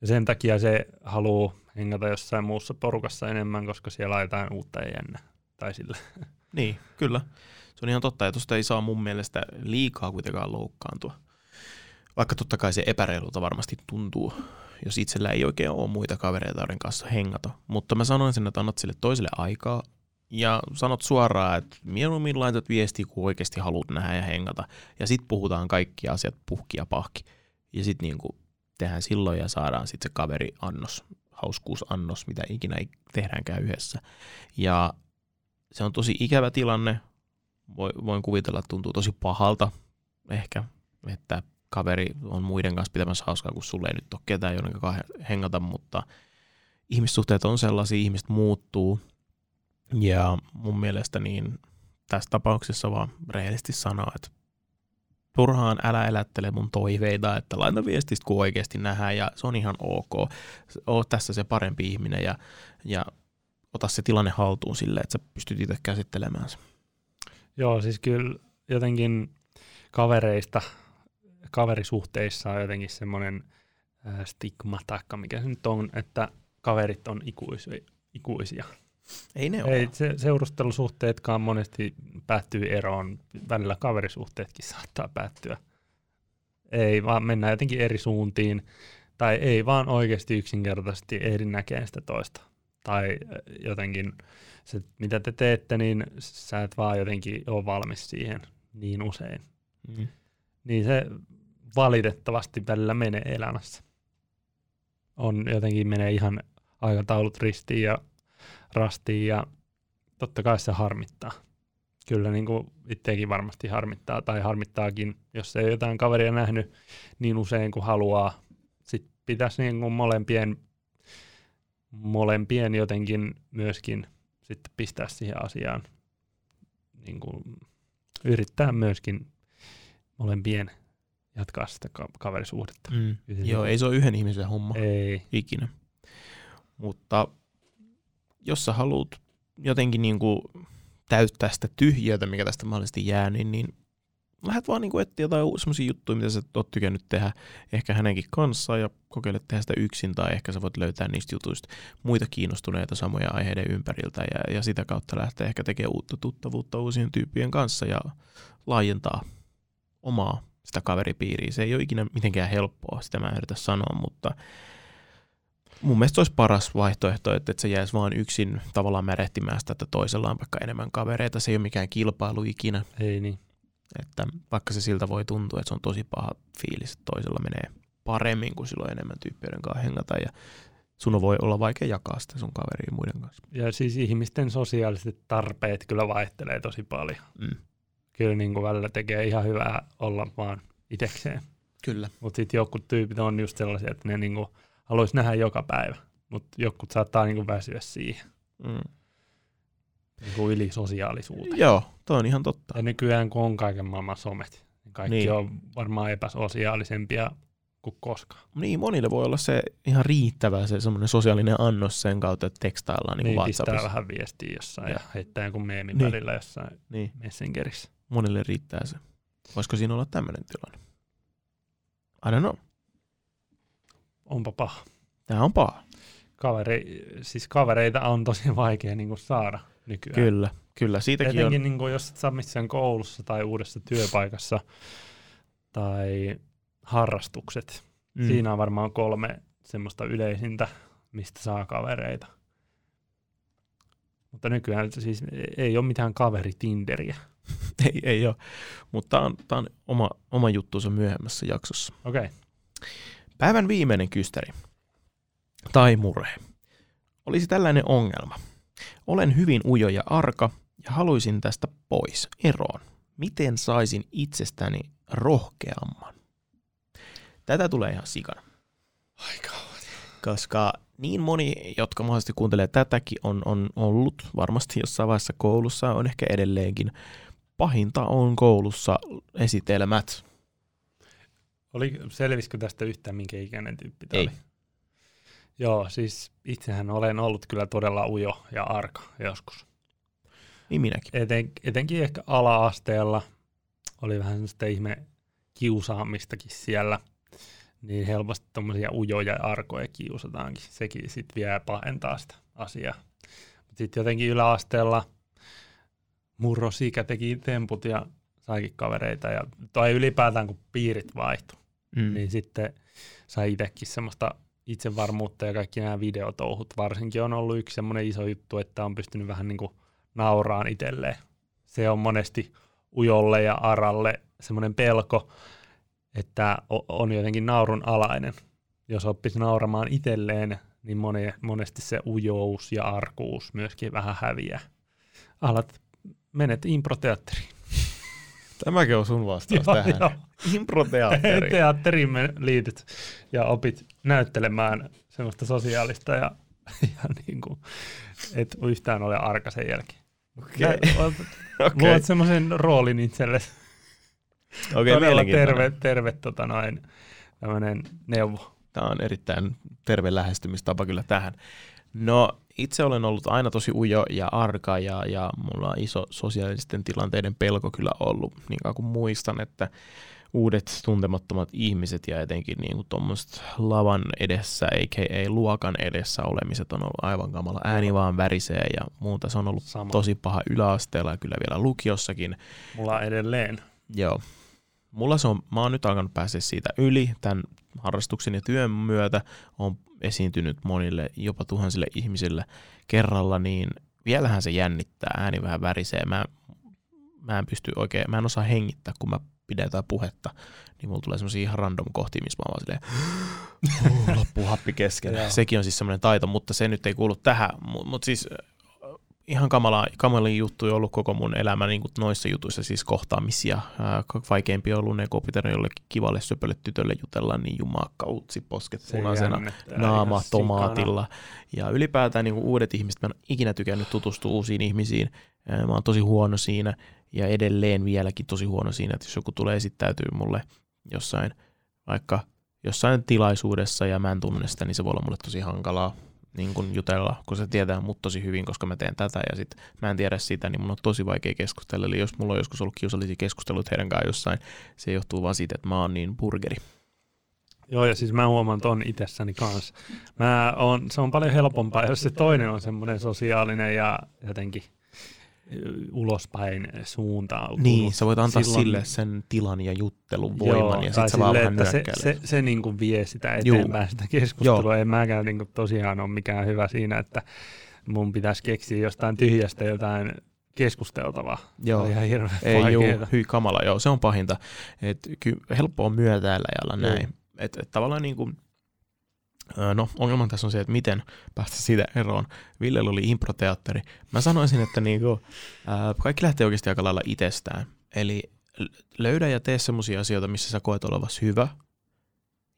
Ja sen takia se haluaa hengata jossain muussa porukassa enemmän, koska siellä on jotain uutta ja jännä. Tai sillä. Niin, kyllä. Se on ihan totta, ja tuosta ei saa mun mielestä liikaa kuitenkaan loukkaantua. Vaikka totta kai se epäreilulta varmasti tuntuu, jos itsellä ei oikein ole muita kavereita, joiden kanssa hengata. Mutta mä sanoin sen, että annat sille toiselle aikaa, ja sanot suoraan, että mieluummin laitat viestiä, kun oikeasti haluat nähdä ja hengata. Ja sitten puhutaan kaikki asiat puhki ja pahki. Ja sitten niinku tehdään silloin ja saadaan sitten se kaveri annos, hauskuusannos, mitä ikinä tehdäänkään yhdessä. Ja se on tosi ikävä tilanne. Voin kuvitella, että tuntuu tosi pahalta ehkä, että kaveri on muiden kanssa pitämässä hauskaa, kun sulle ei nyt ole ketään, joiden hengata, mutta ihmissuhteet on sellaisia, ihmiset muuttuu. Ja mun mielestä niin tässä tapauksessa vaan rehellisesti sanoa, että turhaan älä elättele mun toiveita, että laita viestistä, kun oikeasti nähdään, ja se on ihan ok. Oot tässä se parempi ihminen, ja, ja ota se tilanne haltuun sille, että sä pystyt itse käsittelemään se. Joo, siis kyllä jotenkin kavereista, kaverisuhteissa on jotenkin semmoinen stigma taikka, mikä se nyt on, että kaverit on ikuisia. ikuisia. Ei ne ole. Ei, se, seurustelusuhteetkaan monesti päättyy eroon. Välillä kaverisuhteetkin saattaa päättyä. Ei, vaan mennään jotenkin eri suuntiin. Tai ei vaan oikeasti yksinkertaisesti ehdi näkemään sitä toista. Tai jotenkin se, mitä te teette, niin sä et vaan jotenkin ole valmis siihen niin usein. Mm. Niin se valitettavasti välillä menee elämässä. On jotenkin menee ihan aikataulut ristiin ja rastiin ja totta kai se harmittaa. Kyllä niin kuin itsekin varmasti harmittaa tai harmittaakin, jos ei jotain kaveria nähnyt niin usein kuin haluaa. Sitten pitäisi niin kuin molempien, molempien jotenkin myöskin sitten pistää siihen asiaan. Niin kuin yrittää myöskin molempien jatkaa sitä kaverisuhdetta. Mm. Joo, ei se ole yhden ihmisen homma. Ei. Ikinä. Mutta jos sä haluat jotenkin niin kuin täyttää sitä tyhjiötä, mikä tästä mahdollisesti jää, niin, niin lähdet vaan niin etsiä jotain semmoisia juttuja, mitä sä oot tykännyt tehdä ehkä hänenkin kanssa ja kokeile tehdä sitä yksin tai ehkä sä voit löytää niistä jutuista muita kiinnostuneita samoja aiheiden ympäriltä ja, ja sitä kautta lähteä ehkä tekemään uutta tuttavuutta uusien tyyppien kanssa ja laajentaa omaa sitä kaveripiiriä. Se ei ole ikinä mitenkään helppoa, sitä mä yritän sanoa, mutta mun mielestä olisi paras vaihtoehto, että, että se jäisi vaan yksin tavallaan märehtimään sitä, että toisella on vaikka enemmän kavereita. Se ei ole mikään kilpailu ikinä. Ei niin. Että vaikka se siltä voi tuntua, että se on tosi paha fiilis, että toisella menee paremmin, kuin silloin enemmän tyyppien kanssa hengata. Ja sun voi olla vaikea jakaa sitä sun kaveriin muiden kanssa. Ja siis ihmisten sosiaaliset tarpeet kyllä vaihtelee tosi paljon. Mm. Kyllä niin kuin välillä tekee ihan hyvää olla vaan itsekseen. Kyllä. Mutta sitten jotkut tyypit on just sellaisia, että ne niin kuin haluaisi nähdä joka päivä, mutta jotkut saattaa niin kuin väsyä siihen. Mm. Niin kuin yli sosiaalisuuteen. Joo, toi on ihan totta. Ja nykyään kun on kaiken maailman somet, niin kaikki niin. on varmaan epäsosiaalisempia kuin koskaan. Niin, monille voi olla se ihan riittävä se semmoinen sosiaalinen annos sen kautta, että tekstaillaan niin, niin WhatsAppissa. Vähän viestiä jossain ja, ja heittää jonkun meemin niin. välillä jossain niin. Messengerissä. Monille riittää se. Voisiko siinä olla tämmöinen tilanne? I don't know onpa paha. Tämä on paha. Kaveri, siis kavereita on tosi vaikea niin kuin saada nykyään. Kyllä, Kyllä, siitäkin Etenkin on. niin kuin, jos et saa missään koulussa tai uudessa työpaikassa tai harrastukset. Mm. Siinä on varmaan kolme semmoista yleisintä, mistä saa kavereita. Mutta nykyään siis ei ole mitään kaveri Tinderiä. ei, ei ole, mutta tämä on, tää on oma, oma juttuunsa myöhemmässä jaksossa. Okei. Okay. Päivän viimeinen kysteri tai murhe olisi tällainen ongelma. Olen hyvin ujo ja arka ja haluaisin tästä pois, eroon. Miten saisin itsestäni rohkeamman? Tätä tulee ihan sikana. Aika Koska niin moni, jotka mahdollisesti kuuntelee tätäkin, on, on ollut varmasti jossain vaiheessa koulussa, on ehkä edelleenkin. Pahinta on koulussa esitelmät. Oli, selvisikö tästä yhtään, minkä ikäinen tyyppi tämä oli? Joo, siis itsehän olen ollut kyllä todella ujo ja arka joskus. Niin minäkin. Eten, etenkin ehkä ala-asteella oli vähän sellaista ihme kiusaamistakin siellä, niin helposti tuommoisia ujoja ja arkoja kiusataankin. Sekin sitten vielä pahentaa sitä asiaa. Mutta sitten jotenkin yläasteella murrosikä teki temput ja saikin kavereita. Ja, tai ylipäätään kun piirit vaihtui, Mm. niin sitten sai itsekin semmoista itsevarmuutta ja kaikki nämä videotouhut varsinkin on ollut yksi semmoinen iso juttu, että on pystynyt vähän niin kuin nauraan itselleen. Se on monesti ujolle ja aralle semmoinen pelko, että on jotenkin naurun alainen. Jos oppisi nauramaan itselleen, niin moni, monesti se ujous ja arkuus myöskin vähän häviää. Alat, menet improteatteriin. Tämäkin on sun vastaus Joo, tähän. joo. Improteatteri. Teatteriin me liityt ja opit näyttelemään semmoista sosiaalista ja, ja niin kuin, et yhtään ole arka sen jälkeen. Okei. Nä- Okei. Luot semmoisen roolin itsellesi. Okei, Todella terve, terve tota noin, tämmöinen neuvo. Tämä on erittäin terve lähestymistapa kyllä tähän. No, itse olen ollut aina tosi ujo ja arka ja, ja mulla on iso sosiaalisten tilanteiden pelko kyllä ollut, niin kauan kuin muistan, että uudet tuntemattomat ihmiset ja etenkin niin kuin tuommoiset lavan edessä, a.k.a. luokan edessä olemiset on ollut aivan kamala. Ääni vaan värisee ja muuta. Se on ollut Sama. tosi paha yläasteella ja kyllä vielä lukiossakin. Mulla edelleen. Joo. Mulla se on, mä oon nyt alkanut päästä siitä yli tämän harrastuksen ja työn myötä. on esiintynyt monille, jopa tuhansille ihmisille kerralla, niin vielähän se jännittää, ääni vähän värisee. Mä, mä en pysty oikein, mä en osaa hengittää, kun mä pidetään puhetta, niin mulla tulee semmoisia ihan random kohtia, missä mä oon vaan silleen, loppuu happi kesken. Sekin on siis semmoinen taito, mutta se nyt ei kuulu tähän. Mutta mut siis ihan kamala, kamalin juttu on ollut koko mun elämä niin kuin noissa jutuissa, siis kohtaamisia. Ää, vaikeampi on ollut ne, kun pitänyt jollekin kivalle söpölle tytölle jutella, niin jumakka, utsi, posket Se punaisena, naama ihan sikana. tomaatilla. Ja ylipäätään niin kuin uudet ihmiset, mä en ole ikinä tykännyt tutustua uusiin ihmisiin. Ää, Mä oon tosi huono siinä ja edelleen vieläkin tosi huono siinä, että jos joku tulee esittäytyy mulle jossain, vaikka jossain tilaisuudessa ja mä en tunne sitä, niin se voi olla mulle tosi hankalaa niin kun jutella, kun se tietää mut tosi hyvin, koska mä teen tätä ja sit mä en tiedä sitä, niin mun on tosi vaikea keskustella. Eli jos mulla on joskus ollut kiusallisia keskusteluita heidän kanssaan jossain, se johtuu vaan siitä, että mä oon niin burgeri. Joo, ja siis mä huomaan ton itsessäni kanssa. Mä on, se on paljon helpompaa, jos se toinen on semmoinen sosiaalinen ja jotenkin ulospäin suuntautunut. Niin, sä voit antaa Silloin- sille sen tilan ja juttelun voiman Joo, ja tai sit sä vaan vähän se, se, se niin kuin vie sitä Juu. eteenpäin sitä keskustelua. Ei mäkään niin kuin tosiaan ole mikään hyvä siinä, että mun pitäisi keksiä jostain tyhjästä jotain keskusteltavaa. Joo. Se on ihan hirveän Ei juu, hyi kamala, joo, se on pahinta. Et, ky, helppo on myötäillä ja olla Joo. näin. Et, et, tavallaan niin kuin, no ongelma tässä on se, että miten päästä siitä eroon. Villellä oli improteatteri. Mä sanoisin, että niin kuin, ää, kaikki lähtee oikeasti aika lailla itsestään. Eli löydä ja tee semmoisia asioita, missä sä koet olevasi hyvä.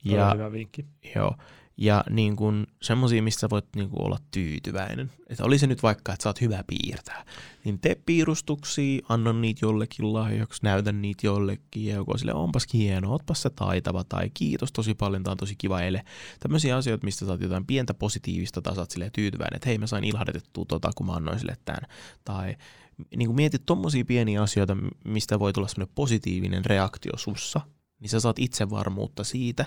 Ja hyvä vinkki. Joo. Ja niin kuin semmoisia, missä sä voit niin kuin olla tyytyväinen. Että oli se nyt vaikka, että sä oot hyvä piirtää. Niin tee piirustuksia, anna niitä jollekin lahjaksi, näytä niitä jollekin. Ja joku on sille, onpas hieno, ootpas sä taitava. Tai kiitos tosi paljon, tää on tosi kiva ele. Tämmöisiä asioita, mistä saat jotain pientä positiivista, tai oot silleen tyytyväinen, että hei mä sain ilahdetettua tota, kun mä annoin sille tämän. Tai niin kuin mietit tommosia pieniä asioita, mistä voi tulla semmoinen positiivinen reaktio sussa, niin sä saat itsevarmuutta siitä,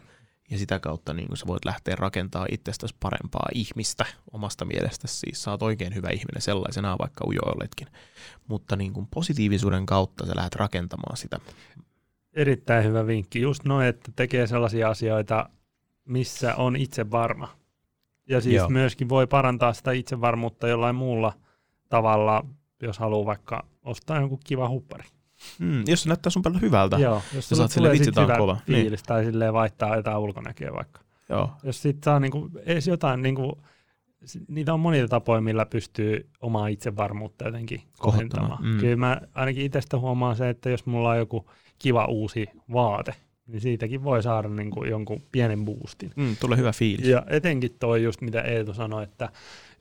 ja sitä kautta niin sä voit lähteä rakentamaan itsestäsi parempaa ihmistä omasta mielestäsi. Siis sä oot oikein hyvä ihminen sellaisenaan, vaikka ujo oletkin. Mutta niin kuin positiivisuuden kautta sä lähdet rakentamaan sitä. Erittäin hyvä vinkki. Just noin, että tekee sellaisia asioita, missä on itse varma. Ja siis Joo. myöskin voi parantaa sitä itsevarmuutta jollain muulla tavalla, jos haluaa vaikka ostaa jonkun kiva huppari. Mm, jos se näyttää sun paljon hyvältä. Joo, jos sä saat sille vitsi, hyvä kova. Niin. fiilis, niin. tai silleen vaihtaa jotain ulkonäköä vaikka. Joo. Jos sit saa niinku, edes jotain, niinku, niitä on monia tapoja, millä pystyy omaa itsevarmuutta jotenkin kohentamaan. Mm. Kyllä mä ainakin itsestä huomaan se, että jos mulla on joku kiva uusi vaate, niin siitäkin voi saada niinku jonkun pienen boostin. Mm, tulee hyvä fiilis. Ja etenkin toi just mitä Eetu sanoi, että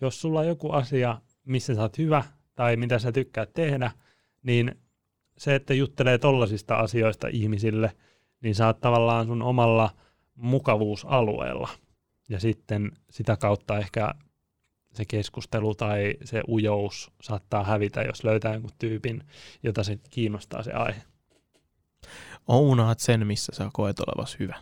jos sulla on joku asia, missä sä oot hyvä tai mitä sä tykkäät tehdä, niin se, että juttelee tollasista asioista ihmisille, niin sä oot tavallaan sun omalla mukavuusalueella. Ja sitten sitä kautta ehkä se keskustelu tai se ujous saattaa hävitä, jos löytää jonkun tyypin, jota se kiinnostaa se aihe. Ounaat sen, missä sä koet olevas hyvä.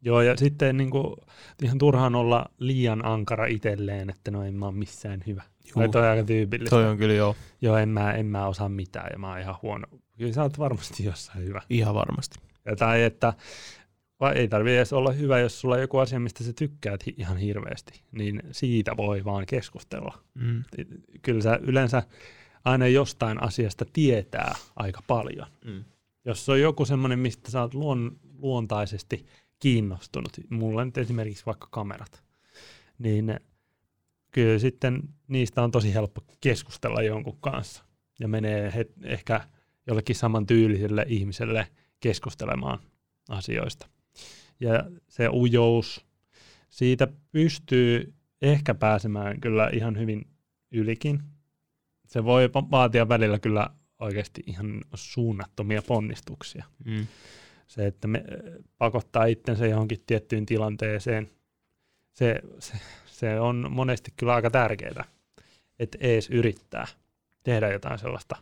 Joo, ja sitten niin kuin, ihan turhaan olla liian ankara itselleen, että no en mä ole missään hyvä. Juu. Toi on aika tyypillistä. Toi on kyllä joo. Joo, en mä, en mä osaa mitään ja mä oon ihan huono. Kyllä sä oot varmasti jossain hyvä. Ihan varmasti. Ja tai että vai ei tarvitse edes olla hyvä, jos sulla on joku asia, mistä sä tykkäät hi- ihan hirveästi, niin siitä voi vaan keskustella. Mm. Kyllä sä yleensä aina jostain asiasta tietää aika paljon. Mm. Jos on joku semmoinen, mistä sä oot luon, luontaisesti kiinnostunut, mulla nyt esimerkiksi vaikka kamerat, niin kyllä sitten niistä on tosi helppo keskustella jonkun kanssa ja menee ehkä jollekin saman tyyliselle ihmiselle keskustelemaan asioista. Ja se ujous, siitä pystyy ehkä pääsemään kyllä ihan hyvin ylikin. Se voi vaatia välillä kyllä oikeasti ihan suunnattomia ponnistuksia. Mm. Se, että me pakottaa itsensä johonkin tiettyyn tilanteeseen, se, se, se on monesti kyllä aika tärkeää, että ees yrittää tehdä jotain sellaista,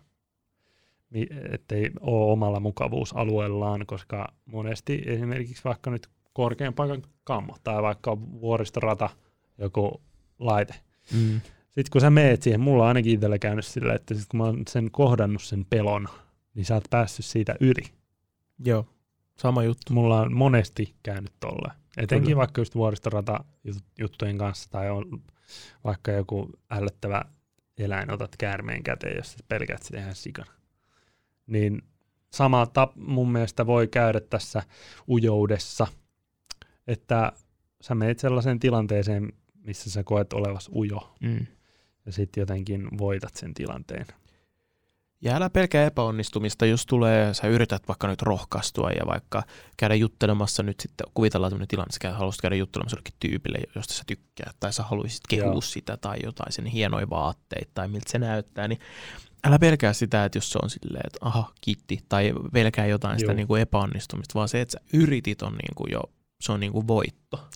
ettei ole omalla mukavuusalueellaan, koska monesti esimerkiksi vaikka nyt korkean paikan kammo tai vaikka vuoristorata joku laite. Mm. Sitten kun sä meet siihen, mulla on ainakin itsellä käynyt sillä, että sit kun mä oon sen kohdannut sen pelon, niin sä oot päässyt siitä yli. Joo, sama juttu. Mulla on monesti käynyt tolle. Etenkin Kyllä. vaikka just vuoristorata juttujen kanssa tai on vaikka joku ällöttävä eläin, otat käärmeen käteen, jos pelkät sitä ihan sikana. Niin sama tap mun mielestä voi käydä tässä ujoudessa, että sä menet sellaiseen tilanteeseen, missä sä koet olevas ujo, mm. ja sitten jotenkin voitat sen tilanteen. Ja älä pelkää epäonnistumista, jos tulee, sä yrität vaikka nyt rohkaistua ja vaikka käydä juttelemassa nyt sitten, kuvitellaan tämmöinen tilanne, että sä haluaisit käydä juttelemassa jollekin tyypille, josta sä tykkää, tai sä haluaisit kehua Joo. sitä tai jotain, sen hienoja vaatteita tai miltä se näyttää, niin älä pelkää sitä, että jos se on silleen, että aha, kitti, tai pelkää jotain Joo. sitä niin kuin epäonnistumista, vaan se, että sä yritit on niin kuin jo, se on niin kuin voitto.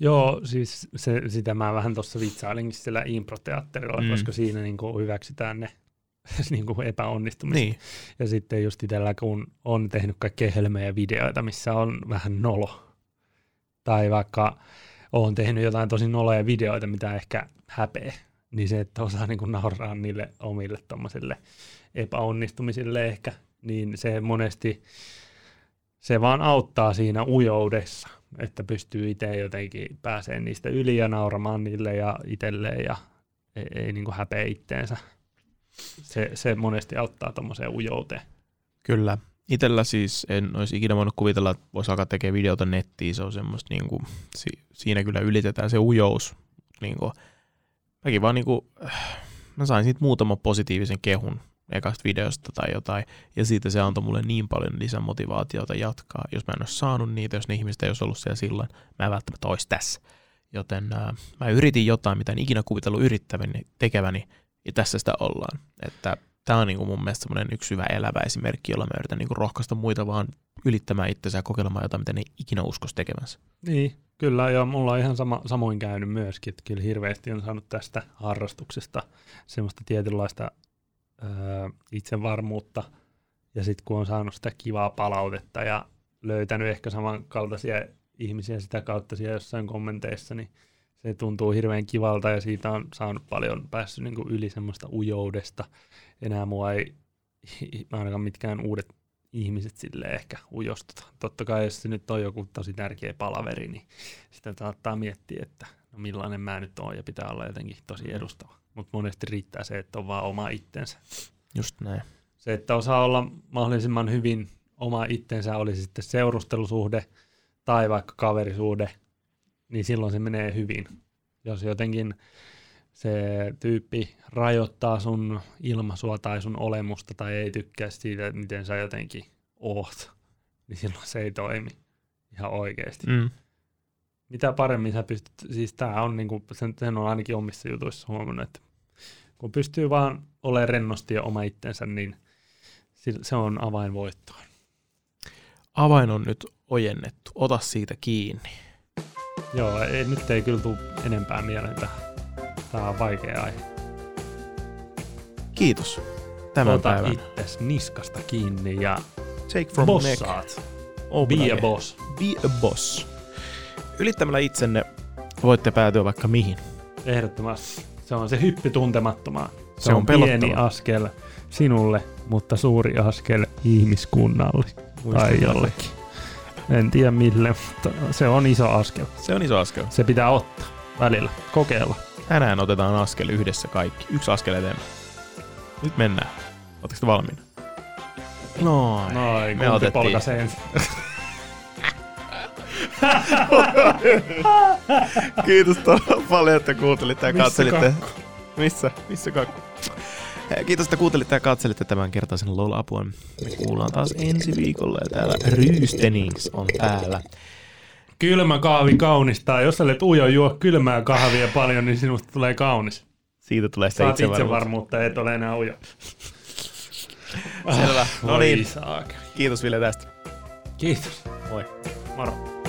Joo, siis se, sitä mä vähän tuossa vitsailinkin sillä improteatterilla, mm. koska siinä niin kuin hyväksytään ne niin kuin epäonnistumista. Niin. Ja sitten just itsellä, kun on tehnyt kaikkea helmejä videoita, missä on vähän nolo, tai vaikka on tehnyt jotain tosi noloja videoita, mitä ehkä häpeä, niin se, että osaa niin kuin nauraa niille omille tommosille epäonnistumisille ehkä, niin se monesti, se vaan auttaa siinä ujoudessa, että pystyy itse jotenkin pääsee niistä yli ja nauramaan niille ja itselleen ja ei, ei niin kuin häpeä itteensä se, se monesti auttaa tuommoiseen ujouteen. Kyllä. Itellä siis en olisi ikinä voinut kuvitella, että voisi alkaa tekemään videota nettiin. Se on semmoista, niin kuin, si, siinä kyllä ylitetään se ujous. Niin kuin, mäkin vaan niin kuin, mä sain siitä muutaman positiivisen kehun ekasta videosta tai jotain, ja siitä se antoi mulle niin paljon lisämotivaatiota jatkaa. Jos mä en olisi saanut niitä, jos ne ihmiset ei olisi ollut siellä silloin, mä en välttämättä olisi tässä. Joten äh, mä yritin jotain, mitä en ikinä kuvitellut yrittäväni, tekeväni, ja tässä sitä ollaan. Että tämä on niin kuin mun mielestä semmoinen yksi hyvä elävä esimerkki, jolla mä yritän niin kuin rohkaista muita vaan ylittämään itsensä ja kokeilemaan jotain, mitä ne ikinä uskoisi tekevänsä. Niin, kyllä, ja mulla on ihan sama, samoin käynyt myöskin, että kyllä hirveästi on saanut tästä harrastuksesta semmoista tietynlaista öö, itsevarmuutta, ja sitten kun on saanut sitä kivaa palautetta ja löytänyt ehkä samankaltaisia ihmisiä sitä kautta siellä jossain kommenteissa, niin se tuntuu hirveän kivalta ja siitä on saanut paljon päässyt niin yli semmoista ujoudesta. Enää mua ei ainakaan mitkään uudet ihmiset sille ehkä ujostuta. Totta kai jos se nyt on joku tosi tärkeä palaveri, niin sitä saattaa miettiä, että no millainen mä nyt oon ja pitää olla jotenkin tosi mm. edustava. Mutta monesti riittää se, että on vaan oma itsensä. Just näin. Se, että osaa olla mahdollisimman hyvin oma itsensä, oli sitten seurustelusuhde tai vaikka kaverisuhde, niin silloin se menee hyvin. Jos jotenkin se tyyppi rajoittaa sun ilmaisua tai sun olemusta tai ei tykkää siitä, miten sä jotenkin oot, niin silloin se ei toimi ihan oikeasti. Mm. Mitä paremmin sä pystyt, siis tää on niinku, sen, sen on ainakin omissa jutuissa huomannut, että kun pystyy vaan olemaan rennosti ja oma itsensä, niin se on avain voittoon. Avain on nyt ojennettu. Ota siitä kiinni. Joo, ei, nyt ei kyllä tule enempää mieleen tähän. Tämä on vaikea aihe. Kiitos tämän Ota päivän. itses niskasta kiinni ja Take from bossaat. neck. Be a boss. Be a boss. Ylittämällä itsenne voitte päätyä vaikka mihin. Ehdottomasti. Se on se hyppy tuntemattomaan. Se, Se on on pieni askel sinulle, mutta suuri askel ihmiskunnalle tai jollekin. En tiedä mille, mutta se on iso askel. Se on iso askel. Se pitää ottaa välillä, kokeilla. Tänään otetaan askel yhdessä kaikki. Yksi askel eteenpäin. Nyt mennään. Oletteko te valmiina? Noin. Noin, me otettiin. Kiitos todella paljon, että kuuntelitte ja Missä katselitte. Missä? Missä kakku? Kiitos, että kuuntelitte ja katselitte tämän kertaisen LOL-apua. Me kuullaan taas ensi viikolla ja täällä Ryystenings on täällä. Kylmä kahvi kaunistaa. Jos sä olet ujo juo kylmää kahvia paljon, niin sinusta tulee kaunis. Siitä tulee sitä Saat itsevarmuutta. itsevarmuutta, et ole enää ujo. Selvä. No niin, kiitos Ville tästä. Kiitos. Moi. Moro.